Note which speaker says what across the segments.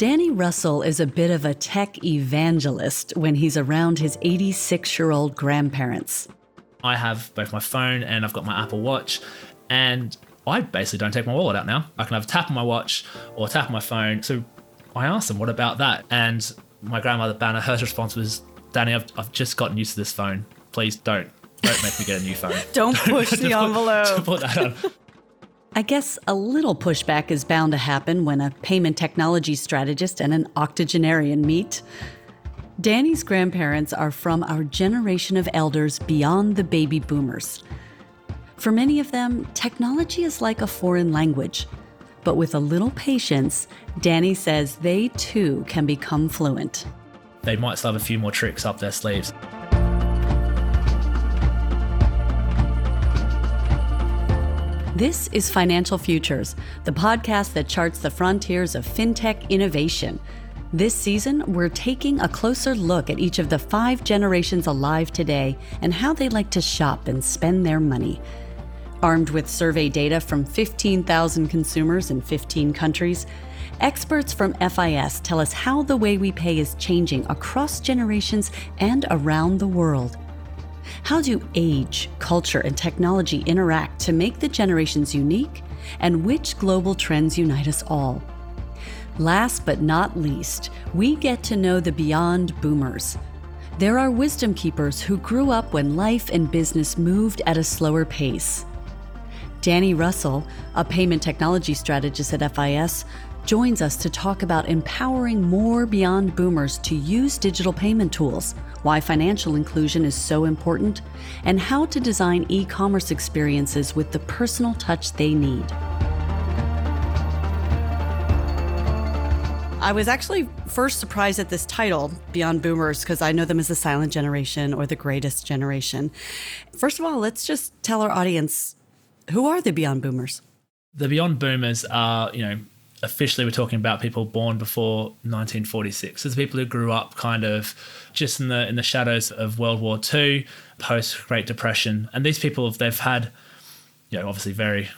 Speaker 1: Danny Russell is a bit of a tech evangelist when he's around his 86 year old grandparents.
Speaker 2: I have both my phone and I've got my Apple Watch, and I basically don't take my wallet out now. I can have a tap on my watch or tap on my phone. So I asked them, what about that? And my grandmother, Banner, her response was, Danny, I've, I've just gotten used to this phone. Please don't. Don't make me get a new phone.
Speaker 1: don't push the envelope.
Speaker 2: Put that on.
Speaker 1: I guess a little pushback is bound to happen when a payment technology strategist and an octogenarian meet. Danny's grandparents are from our generation of elders beyond the baby boomers. For many of them, technology is like a foreign language. But with a little patience, Danny says they too can become fluent.
Speaker 2: They might still have a few more tricks up their sleeves.
Speaker 1: This is Financial Futures, the podcast that charts the frontiers of fintech innovation. This season, we're taking a closer look at each of the five generations alive today and how they like to shop and spend their money. Armed with survey data from 15,000 consumers in 15 countries, experts from FIS tell us how the way we pay is changing across generations and around the world. How do age, culture, and technology interact to make the generations unique? And which global trends unite us all? Last but not least, we get to know the beyond boomers. There are wisdom keepers who grew up when life and business moved at a slower pace. Danny Russell, a payment technology strategist at FIS, joins us to talk about empowering more beyond boomers to use digital payment tools, why financial inclusion is so important, and how to design e commerce experiences with the personal touch they need. I was actually first surprised at this title, Beyond Boomers, because I know them as the silent generation or the greatest generation. First of all, let's just tell our audience who are the Beyond Boomers?
Speaker 2: The Beyond Boomers are, you know, officially we're talking about people born before 1946. It's people who grew up kind of just in the in the shadows of World War II, post Great Depression, and these people they've had, you know, obviously very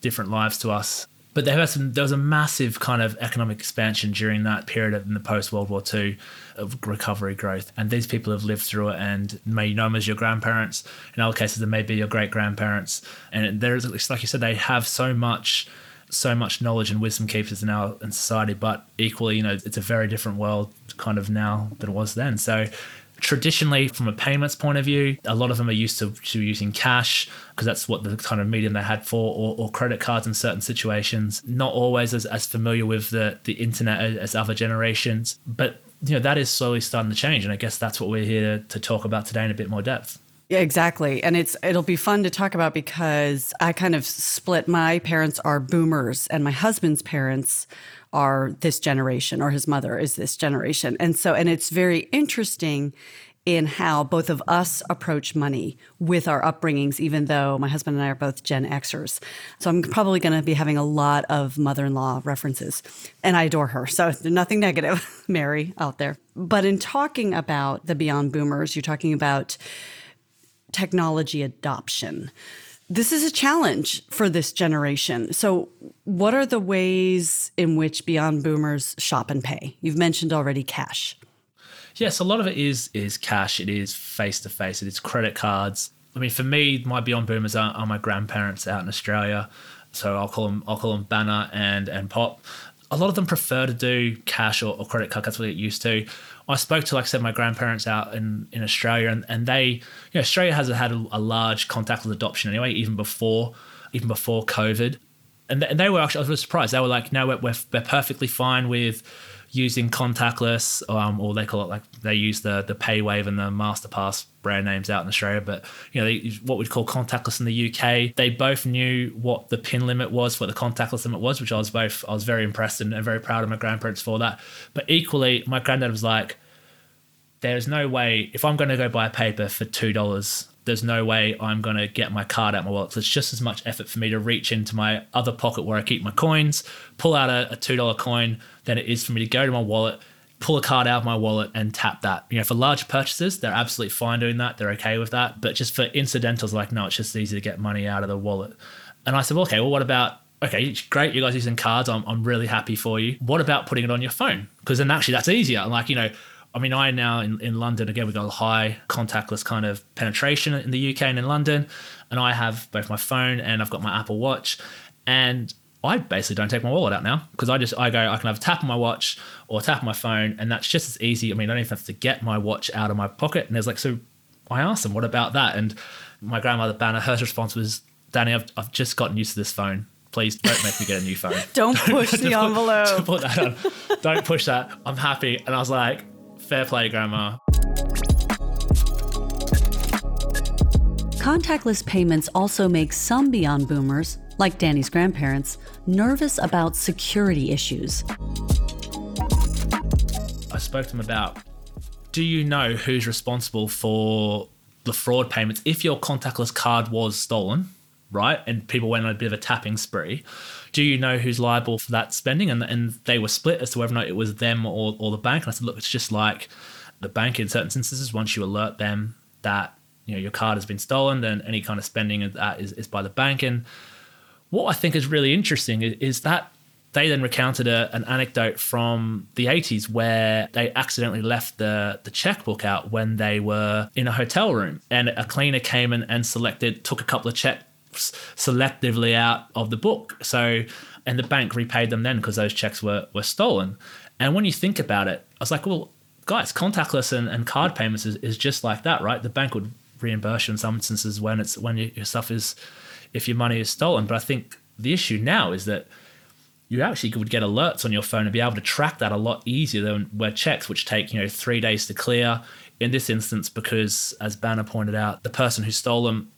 Speaker 2: different lives to us. But there was, some, there was a massive kind of economic expansion during that period in the post World War II of recovery growth. And these people have lived through it and may you know them as your grandparents. In other cases, they may be your great grandparents. And there is, like you said, they have so much so much knowledge and wisdom keepers in our in society, but equally, you know, it's a very different world kind of now than it was then. So traditionally from a payments point of view a lot of them are used to, to using cash because that's what the kind of medium they had for or, or, credit cards in certain situations not always as, as familiar with the, the internet as other generations but you know that is slowly starting to change and i guess that's what we're here to talk about today in a bit more depth
Speaker 1: yeah, exactly. And it's it'll be fun to talk about because I kind of split my parents are boomers and my husband's parents are this generation or his mother is this generation. And so and it's very interesting in how both of us approach money with our upbringings, even though my husband and I are both Gen Xers. So I'm probably going to be having a lot of mother in law references. And I adore her. So nothing negative, Mary, out there. But in talking about the Beyond Boomers, you're talking about technology adoption. This is a challenge for this generation. So, what are the ways in which Beyond Boomers shop and pay? You've mentioned already cash.
Speaker 2: Yes, a lot of it is is cash. It is face to face. It is credit cards. I mean, for me, my Beyond Boomers are, are my grandparents out in Australia. So I'll call them I'll call them Banner and and Pop. A lot of them prefer to do cash or, or credit card. That's what they get used to. I spoke to, like I said, my grandparents out in, in Australia, and, and they, you know, Australia has had a, a large contactless adoption anyway, even before even before COVID. And, th- and they were actually, I was surprised. They were like, no, we're, we're, we're perfectly fine with using contactless, um, or they call it like they use the the PayWave and the MasterPass brand names out in Australia, but you know they, what we'd call contactless in the UK. They both knew what the pin limit was, what the contactless limit was, which I was both I was very impressed and, and very proud of my grandparents for that. But equally, my granddad was like, "There's no way if I'm going to go buy a paper for two dollars." There's no way I'm going to get my card out of my wallet. So it's just as much effort for me to reach into my other pocket where I keep my coins, pull out a, a $2 coin, than it is for me to go to my wallet, pull a card out of my wallet and tap that. You know, for large purchases, they're absolutely fine doing that. They're okay with that. But just for incidentals, like, no, it's just easy to get money out of the wallet. And I said, well, okay, well, what about okay, great, you guys using cards. I'm, I'm really happy for you. What about putting it on your phone? Because then actually that's easier. Like, you know, I mean, I now in, in London, again, we've got a high contactless kind of penetration in the UK and in London. And I have both my phone and I've got my Apple Watch. And I basically don't take my wallet out now because I just I go I can have a tap on my watch or tap on my phone and that's just as easy. I mean I don't even have to get my watch out of my pocket. And there's like so I asked them what about that and my grandmother Banner her response was Danny I've, I've just gotten used to this phone. Please don't make me get a new phone.
Speaker 1: don't push the envelope.
Speaker 2: Don't put that on. don't push that. I'm happy. And I was like, fair play, grandma.
Speaker 1: Contactless payments also make some Beyond Boomers, like Danny's grandparents, nervous about security issues.
Speaker 2: I spoke to them about do you know who's responsible for the fraud payments if your contactless card was stolen, right? And people went on a bit of a tapping spree. Do you know who's liable for that spending? And, and they were split as to whether or not it was them or, or the bank. And I said, look, it's just like the bank in certain instances, once you alert them that you know your card has been stolen, then any kind of spending of that is, is by the bank. And what I think is really interesting is, is that they then recounted a, an anecdote from the 80s where they accidentally left the, the checkbook out when they were in a hotel room and a cleaner came in and selected took a couple of checks selectively out of the book so and the bank repaid them then because those checks were, were stolen and when you think about it i was like well guys contactless and, and card payments is, is just like that right the bank would reimburse you in some instances when it's when your stuff is if your money is stolen. But I think the issue now is that you actually would get alerts on your phone and be able to track that a lot easier than where checks, which take you know three days to clear. In this instance, because as Banner pointed out, the person who stole them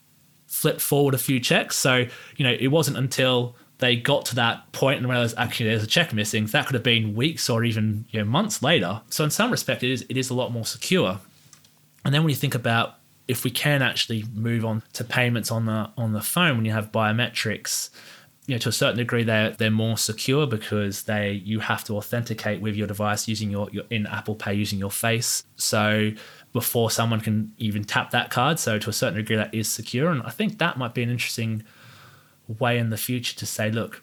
Speaker 2: flipped forward a few checks. So you know it wasn't until they got to that point and realized actually there's a check missing. That could have been weeks or even you know, months later. So in some respect, it is it is a lot more secure. And then when you think about if we can actually move on to payments on the on the phone when you have biometrics you know to a certain degree they're they're more secure because they you have to authenticate with your device using your, your in Apple Pay using your face so before someone can even tap that card so to a certain degree that is secure and I think that might be an interesting way in the future to say look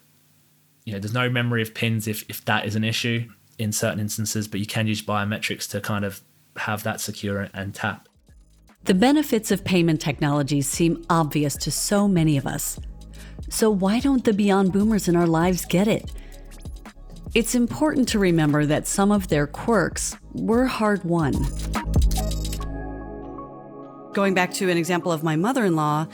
Speaker 2: you know there's no memory of pins if if that is an issue in certain instances but you can use biometrics to kind of have that secure and tap
Speaker 1: the benefits of payment technologies seem obvious to so many of us. So, why don't the Beyond Boomers in our lives get it? It's important to remember that some of their quirks were hard won. Going back to an example of my mother in law,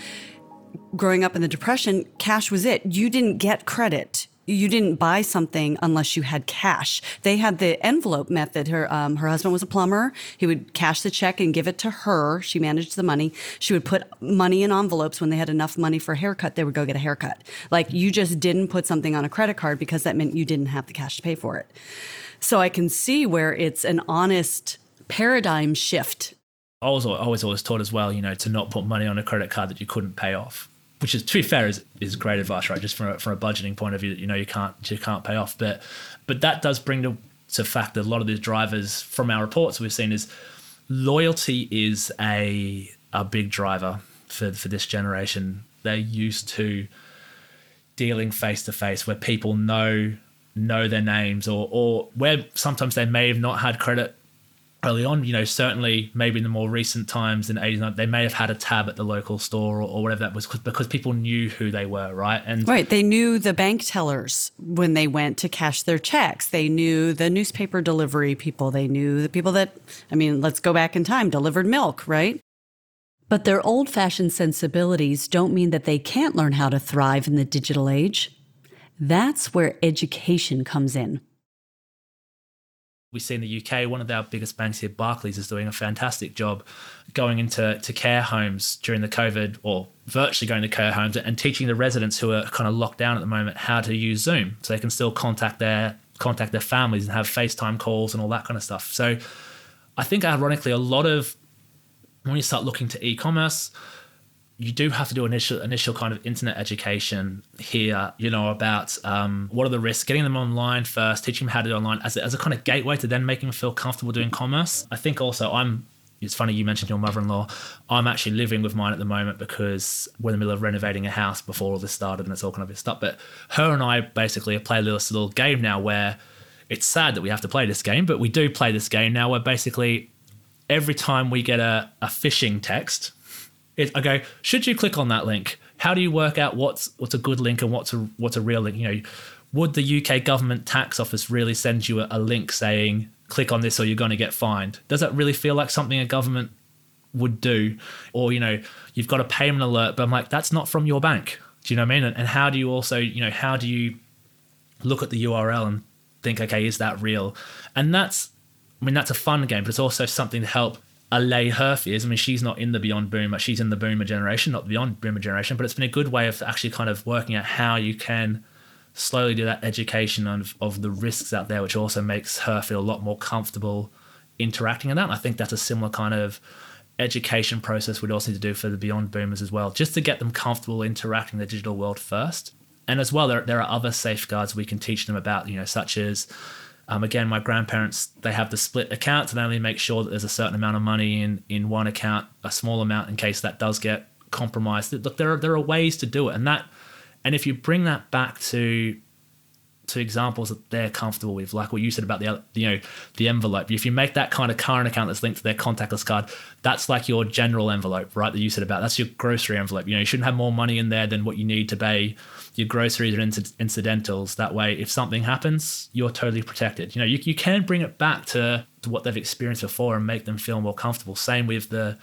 Speaker 1: growing up in the Depression, cash was it. You didn't get credit you didn't buy something unless you had cash. They had the envelope method. Her um, her husband was a plumber. He would cash the check and give it to her. She managed the money. She would put money in envelopes when they had enough money for a haircut. They would go get a haircut. Like you just didn't put something on a credit card because that meant you didn't have the cash to pay for it. So I can see where it's an honest paradigm shift.
Speaker 2: I was always always taught as well, you know, to not put money on a credit card that you couldn't pay off which is to be fair is, is great advice, right? Just from a, from a budgeting point of view, that you know you can't you can't pay off, but but that does bring to, to fact that a lot of these drivers from our reports we've seen is loyalty is a a big driver for for this generation. They're used to dealing face to face where people know know their names or or where sometimes they may have not had credit early on, you know, certainly maybe in the more recent times in the 80s, they may have had a tab at the local store or, or whatever that was because people knew who they were, right?
Speaker 1: And right, they knew the bank tellers when they went to cash their checks. They knew the newspaper delivery people. They knew the people that, I mean, let's go back in time, delivered milk, right? But their old fashioned sensibilities don't mean that they can't learn how to thrive in the digital age. That's where education comes in
Speaker 2: we see in the UK, one of our biggest banks here, Barclays, is doing a fantastic job going into to care homes during the COVID or virtually going to care homes and teaching the residents who are kind of locked down at the moment how to use Zoom so they can still contact their contact their families and have FaceTime calls and all that kind of stuff. So I think ironically a lot of when you start looking to e-commerce, you do have to do initial initial kind of internet education here, you know, about um, what are the risks, getting them online first, teaching them how to do online as a, as a kind of gateway to then making them feel comfortable doing commerce. I think also I'm it's funny you mentioned your mother-in-law. I'm actually living with mine at the moment because we're in the middle of renovating a house before all this started, and it's all kind of messed up. But her and I basically play this little game now where it's sad that we have to play this game, but we do play this game now where basically every time we get a, a phishing text, I go, should you click on that link? How do you work out what's what's a good link and what's a what's a real link? You know, would the UK government tax office really send you a, a link saying click on this or you're going to get fined? Does that really feel like something a government would do? Or you know, you've got a payment alert, but I'm like, that's not from your bank. Do you know what I mean? And, and how do you also, you know, how do you look at the URL and think, okay, is that real? And that's, I mean, that's a fun game, but it's also something to help allay her fears. I mean, she's not in the Beyond Boomer, she's in the Boomer generation, not the Beyond Boomer generation, but it's been a good way of actually kind of working out how you can slowly do that education of, of the risks out there, which also makes her feel a lot more comfortable interacting in that. And I think that's a similar kind of education process we'd also need to do for the Beyond Boomers as well, just to get them comfortable interacting in the digital world first. And as well, there, there are other safeguards we can teach them about, you know, such as um, again, my grandparents they have the split accounts, and they only make sure that there's a certain amount of money in in one account, a small amount in case that does get compromised. Look, there are there are ways to do it, and that and if you bring that back to to examples that they're comfortable with, like what you said about the you know the envelope. If you make that kind of current account that's linked to their contactless card, that's like your general envelope, right? That you said about that's your grocery envelope. You know, you shouldn't have more money in there than what you need to pay your groceries or incidentals. That way, if something happens, you're totally protected. You know, you you can bring it back to, to what they've experienced before and make them feel more comfortable. Same with the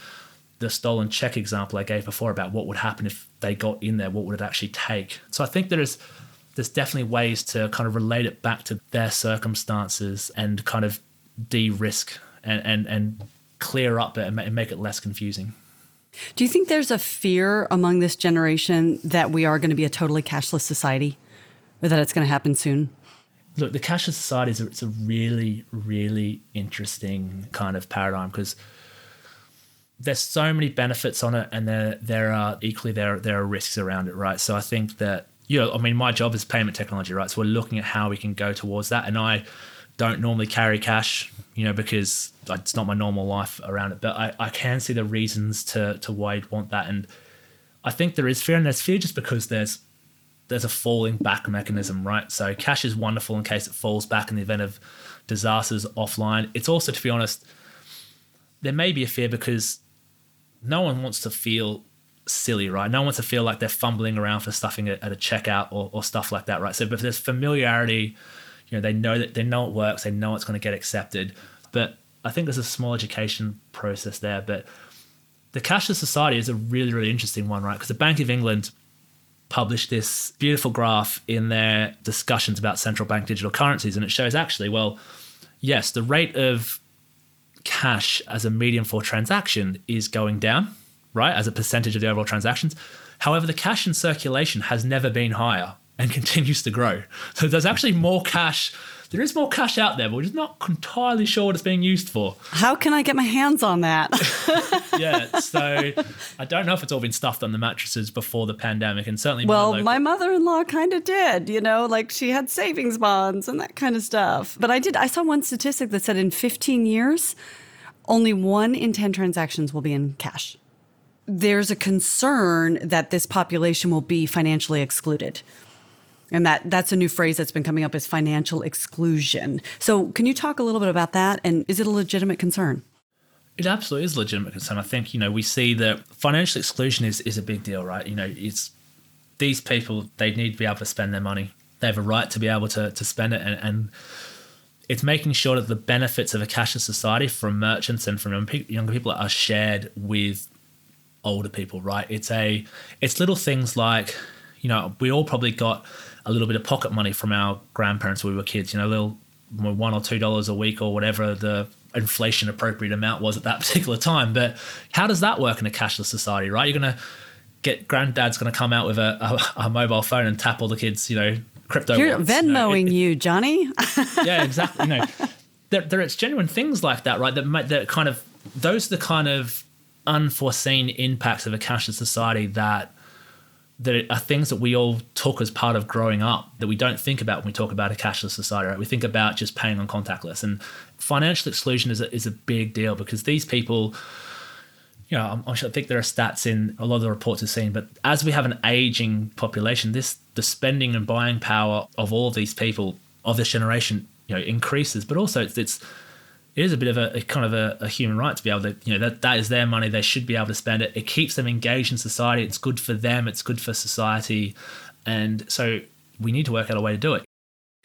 Speaker 2: the stolen check example I gave before about what would happen if they got in there, what would it actually take. So I think there is there's definitely ways to kind of relate it back to their circumstances and kind of de-risk and and, and clear up it and make it less confusing.
Speaker 1: Do you think there's a fear among this generation that we are going to be a totally cashless society or that it's going to happen soon?
Speaker 2: Look, the cashless society is a, it's a really, really interesting kind of paradigm because there's so many benefits on it and there there are equally there there are risks around it, right? So I think that you know, I mean, my job is payment technology, right? So we're looking at how we can go towards that. And I don't normally carry cash, you know, because it's not my normal life around it. But I, I can see the reasons to to why you'd want that. And I think there is fear, and there's fear just because there's there's a falling back mechanism, right? So cash is wonderful in case it falls back in the event of disasters offline. It's also, to be honest, there may be a fear because no one wants to feel silly, right? No one wants to feel like they're fumbling around for stuffing at, a checkout or, or stuff like that, right? So if there's familiarity, you know, they know that they know it works, they know it's going to get accepted. But I think there's a small education process there. But the cashless society is a really, really interesting one, right? Because the Bank of England published this beautiful graph in their discussions about central bank digital currencies, and it shows actually, well, yes, the rate of cash as a medium for transaction is going down right, as a percentage of the overall transactions. However, the cash in circulation has never been higher and continues to grow. So there's actually more cash. There is more cash out there, but we're just not entirely sure what it's being used for.
Speaker 1: How can I get my hands on that?
Speaker 2: yeah, so I don't know if it's all been stuffed on the mattresses before the pandemic, and certainly.
Speaker 1: Well,
Speaker 2: my,
Speaker 1: local- my mother-in-law kind of did. You know, like she had savings bonds and that kind of stuff. But I did. I saw one statistic that said in 15 years, only one in 10 transactions will be in cash there's a concern that this population will be financially excluded. And that that's a new phrase that's been coming up is financial exclusion. So can you talk a little bit about that and is it a legitimate concern?
Speaker 2: It absolutely is a legitimate concern. I think, you know, we see that financial exclusion is, is a big deal, right? You know, it's these people, they need to be able to spend their money. They have a right to be able to, to spend it and, and it's making sure that the benefits of a cashless society from merchants and from young people are shared with older people, right? It's a it's little things like, you know, we all probably got a little bit of pocket money from our grandparents when we were kids, you know, a little one or two dollars a week or whatever the inflation appropriate amount was at that particular time. But how does that work in a cashless society, right? You're gonna get granddad's gonna come out with a, a, a mobile phone and tap all the kids, you know, crypto.
Speaker 1: You're wallets, Venmoing you, know, it, you, Johnny.
Speaker 2: yeah, exactly. You know, there, there it's genuine things like that, right? That that kind of those are the kind of unforeseen impacts of a cashless society that that are things that we all took as part of growing up that we don't think about when we talk about a cashless society, right? We think about just paying on contactless. And financial exclusion is a, is a big deal because these people, you know, I'm, I think there are stats in a lot of the reports we've seen, but as we have an aging population, this the spending and buying power of all of these people of this generation, you know, increases. But also, it's, it's it is a bit of a, a kind of a, a, human right to be able to, you know, that, that is their money. They should be able to spend it. It keeps them engaged in society. It's good for them. It's good for society. And so we need to work out a way to do it.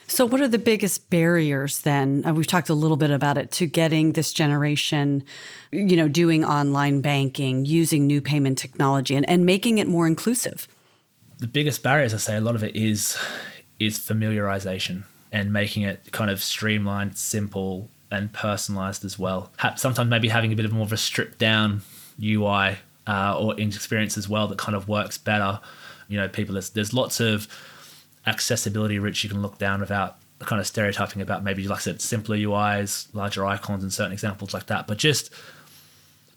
Speaker 1: So, what are the biggest barriers then? Uh, we've talked a little bit about it to getting this generation, you know, doing online banking, using new payment technology, and, and making it more inclusive.
Speaker 2: The biggest barriers, I say, a lot of it is is familiarization and making it kind of streamlined, simple, and personalized as well. Sometimes maybe having a bit of more of a stripped down UI uh, or experience as well that kind of works better. You know, people there's, there's lots of accessibility routes you can look down without kind of stereotyping about maybe like I said simpler UIs, larger icons, and certain examples like that. But just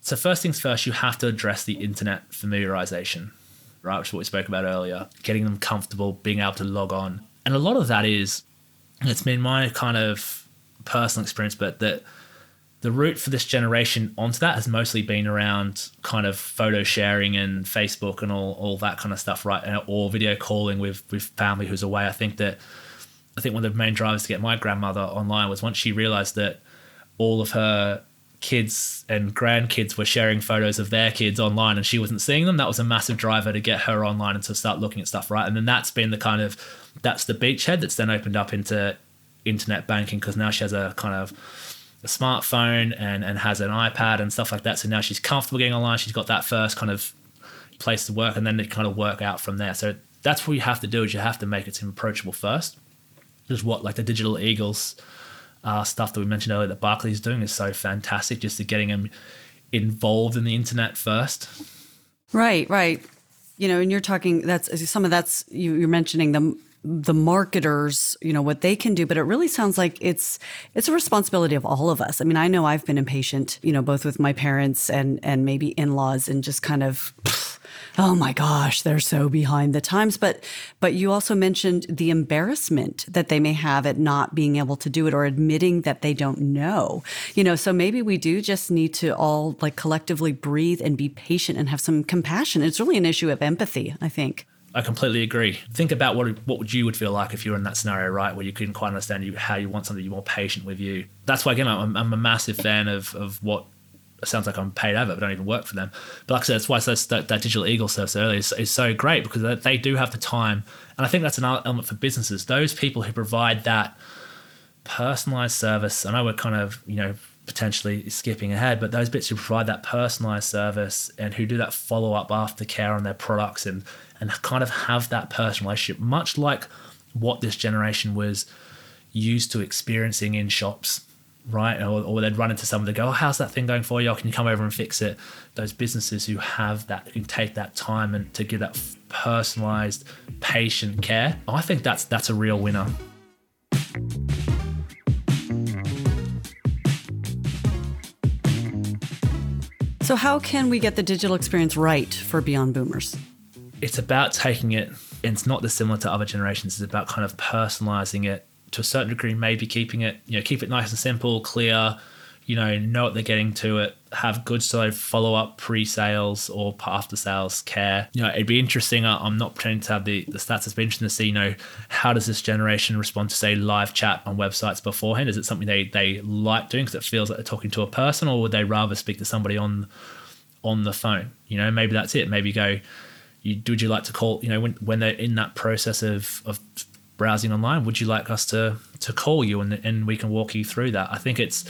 Speaker 2: so first things first, you have to address the internet familiarization, right? Which is what we spoke about earlier. Getting them comfortable, being able to log on, and a lot of that is it's been my kind of personal experience, but that the route for this generation onto that has mostly been around kind of photo sharing and Facebook and all, all that kind of stuff, right? Or video calling with, with family who's away. I think that I think one of the main drivers to get my grandmother online was once she realized that all of her kids and grandkids were sharing photos of their kids online and she wasn't seeing them. That was a massive driver to get her online and to start looking at stuff, right? And then that's been the kind of that's the beachhead that's then opened up into internet banking because now she has a kind of a smartphone and, and has an iPad and stuff like that. So now she's comfortable getting online. She's got that first kind of place to work and then they kind of work out from there. So that's what you have to do is you have to make it seem approachable first. Just what like the digital eagles uh, stuff that we mentioned earlier that Barclays is doing is so fantastic just to getting them involved in the internet first.
Speaker 1: Right, right. You know, and you're talking that's some of that's you, you're mentioning the the marketers, you know, what they can do, but it really sounds like it's it's a responsibility of all of us. I mean, I know I've been impatient, you know, both with my parents and and maybe in-laws and just kind of oh my gosh, they're so behind the times, but but you also mentioned the embarrassment that they may have at not being able to do it or admitting that they don't know. You know, so maybe we do just need to all like collectively breathe and be patient and have some compassion. It's really an issue of empathy, I think.
Speaker 2: I completely agree. Think about what what would you would feel like if you were in that scenario, right, where you couldn't quite understand you, how you want somebody more patient with you. That's why again, I'm, I'm a massive fan of of what sounds like I'm paid over, but don't even work for them. But like I said, that's why that, that digital eagle service earlier is, is so great because they do have the time, and I think that's another element for businesses. Those people who provide that personalized service. I know we're kind of you know potentially skipping ahead, but those bits who provide that personalized service and who do that follow up after care on their products and and kind of have that personal relationship, much like what this generation was used to experiencing in shops, right? Or, or they'd run into someone to go, oh, how's that thing going for you? Can you come over and fix it? Those businesses who have that, who take that time and to give that personalized, patient care, I think that's that's a real winner.
Speaker 1: So, how can we get the digital experience right for Beyond Boomers?
Speaker 2: it's about taking it, and it's not dissimilar to other generations. It's about kind of personalizing it to a certain degree, maybe keeping it, you know, keep it nice and simple, clear, you know, know what they're getting to it, have good of follow up pre sales or after sales care. You know, it'd be interesting. I'm not pretending to have the, the stats. It's been interesting to see, you know, how does this generation respond to, say, live chat on websites beforehand? Is it something they, they like doing because it feels like they're talking to a person, or would they rather speak to somebody on on the phone? You know, maybe that's it. Maybe go, you, would you like to call, you know, when, when they're in that process of, of browsing online, would you like us to, to call you and, and we can walk you through that? I think it's,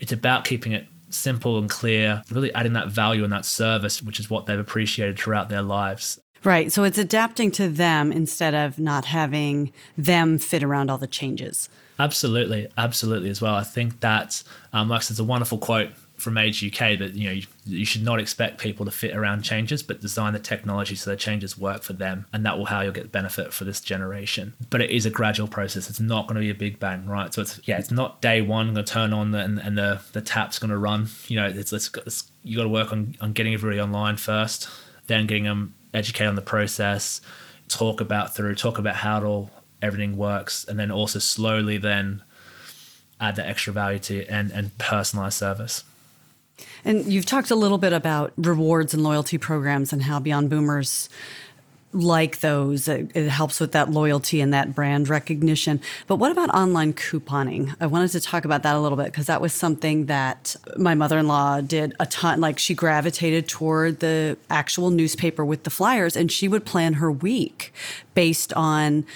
Speaker 2: it's about keeping it simple and clear, really adding that value and that service, which is what they've appreciated throughout their lives.
Speaker 1: Right. So it's adapting to them instead of not having them fit around all the changes.
Speaker 2: Absolutely. Absolutely as well. I think that, um, like I said, it's a wonderful quote from Age UK that you know you, should not expect people to fit around changes, but design the technology so the changes work for them, and that will how you'll get benefit for this generation. But it is a gradual process. It's not going to be a big bang, right? So it's yeah, it's not day one going to turn on the, and, and the the tap's going to run. You know, it's, it's, it's you got to work on on getting everybody online first, then getting them educate on the process, talk about through, talk about how it all everything works, and then also slowly then add that extra value to and, and personalized service.
Speaker 1: And you've talked a little bit about rewards and loyalty programs and how Beyond Boomers like those. It, it, helps with that loyalty and that brand recognition. But what about online couponing? I wanted to talk about that a little bit because that was something that my mother in law did a ton. Like she gravitated toward the actual newspaper with the flyers and she would plan her week based on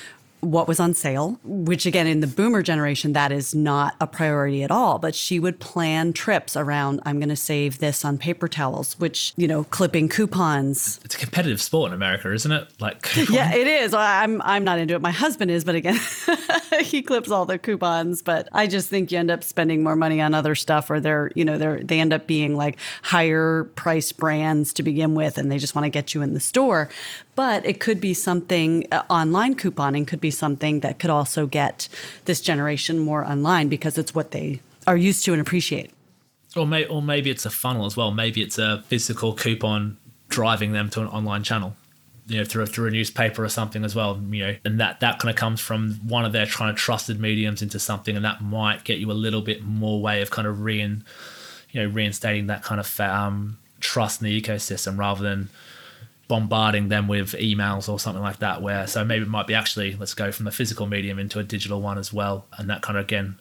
Speaker 1: what was on sale, which again, in the boomer generation, that is not a priority at all. But she would plan trips around, I'm going to save this on paper towels, which, you know, clipping coupons.
Speaker 2: It's a competitive sport in America, isn't it? Like,
Speaker 1: coupon. yeah, it is. I'm, I'm not into it. My husband is, but again, he clips all the coupons. But I just think you end up spending more money on other stuff or they're, you know, they're, they end up being like higher price brands to begin with and they just want to get you in the store. But it could be something, uh, online couponing could be something that could also get this generation more online because it's what they are used to and appreciate.
Speaker 2: Or, may, or maybe it's a funnel as well. Maybe it's a physical coupon driving them to an online channel you know through through a newspaper or something as well you know and that that kind of comes from one of their kind of trusted mediums into something and that might get you a little bit more way of kind of rein you know reinstating that kind of um, trust in the ecosystem rather than bombarding them with emails or something like that where so maybe it might be actually let's go from the physical medium into a digital one as well and that kind of again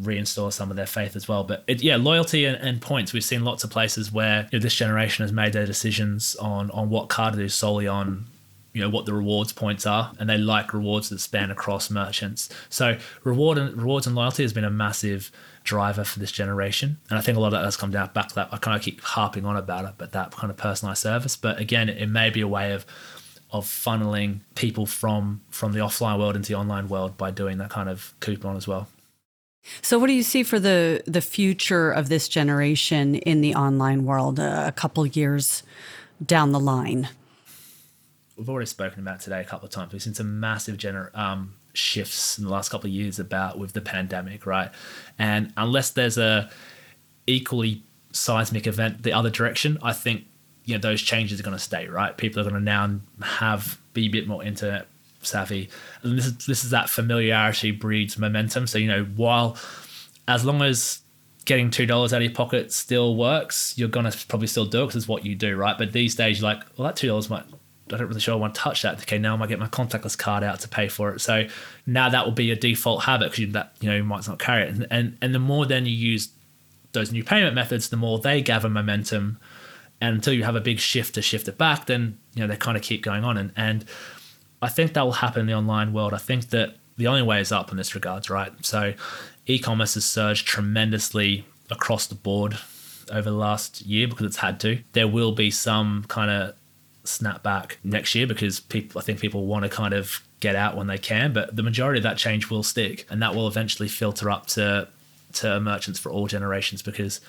Speaker 2: reinstall some of their faith as well. But it, yeah loyalty and, and, points. We've seen lots of places where you know, this generation has made their decisions on on what card to do solely on you know what the rewards points are and they like rewards that span across merchants. So reward and rewards and loyalty has been a massive driver for this generation. And I think a lot of that has come down back to that. I kind of keep harping on about it, but that kind of personalized service. But again, it, may be a way of of funneling people from from the offline world into the online world by doing that kind of coupon as well.
Speaker 1: So, what do you see for the the future of this generation in the online world? Uh, a couple years down the line.
Speaker 2: We've already spoken about today a couple of times. We've seen some massive gener- um, shifts in the last couple of years about with the pandemic, right? And unless there's a equally seismic event the other direction, I think you know those changes are going to stay, right? People are going to now have be a bit more internet savvy, and this is this is that familiarity breeds momentum. So you know while as long as getting two dollars out of your pocket still works, you're gonna probably still do it because it's what you do, right? But these days, you're like, well, that two dollars might I don't really sure I want to touch that. Okay, now I might get my contactless card out to pay for it. So now that will be a default habit because that you know you might not carry it. And, and and the more then you use those new payment methods, the more they gather momentum. And until you have a big shift to shift it back, then you know they kind of keep going on. And and I think that will happen in the online world. I think that the only way is up in this regards, right? So e-commerce has surged tremendously across the board over the last year because it's had to. There will be some kind of snap back next year because people I think people want to kind of get out when they can, but the majority of that change will stick and that will eventually filter up to to merchants for all generations because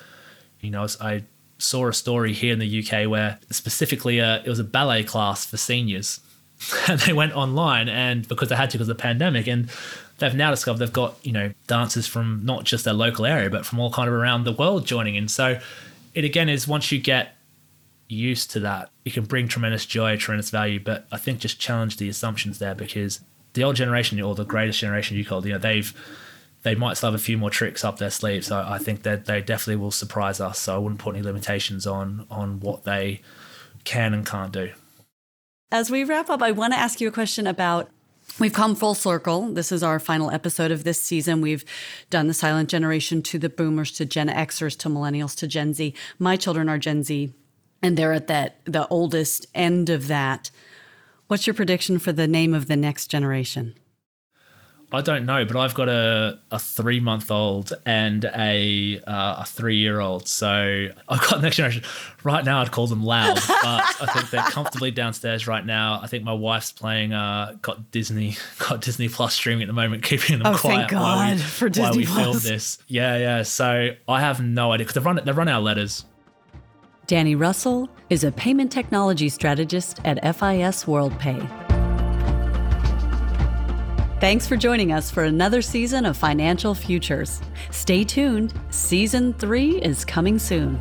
Speaker 2: you know I saw a story here in the UK where specifically uh, it was a ballet class for seniors. And they went online and because they had to because of the pandemic and they've now discovered they've got you know dancers from not just their local area but from all kind of around the world joining in. So it again is once you get used to that, it can bring tremendous joy, tremendous value. But I think just challenge the assumptions there because the old generation or the greatest generation you called, you know, they've they might still have a few more tricks up their sleeves. So I think that they definitely will surprise us. So I wouldn't put any limitations on on what they can and can't do.
Speaker 1: As we wrap up, I want to ask you a question about We've come full circle. This is our final episode of this season. We've done the silent generation to the boomers, to Gen Xers, to millennials, to Gen Z. My children are Gen Z and they're at that the oldest end of that. What's your prediction for the name of the next generation?
Speaker 2: I don't know, but I've got a, a three month old and a uh, a three year old. So I've got next generation. Right now, I'd call them loud, but I think they're comfortably downstairs right now. I think my wife's playing uh, got Disney got Disney Plus streaming at the moment, keeping them
Speaker 1: oh,
Speaker 2: quiet
Speaker 1: thank God while we, for Disney while we
Speaker 2: Plus. film this. Yeah, yeah. So I have no idea because they've run they run our letters
Speaker 1: Danny Russell is a payment technology strategist at FIS WorldPay. Thanks for joining us for another season of Financial Futures. Stay tuned, season three is coming soon.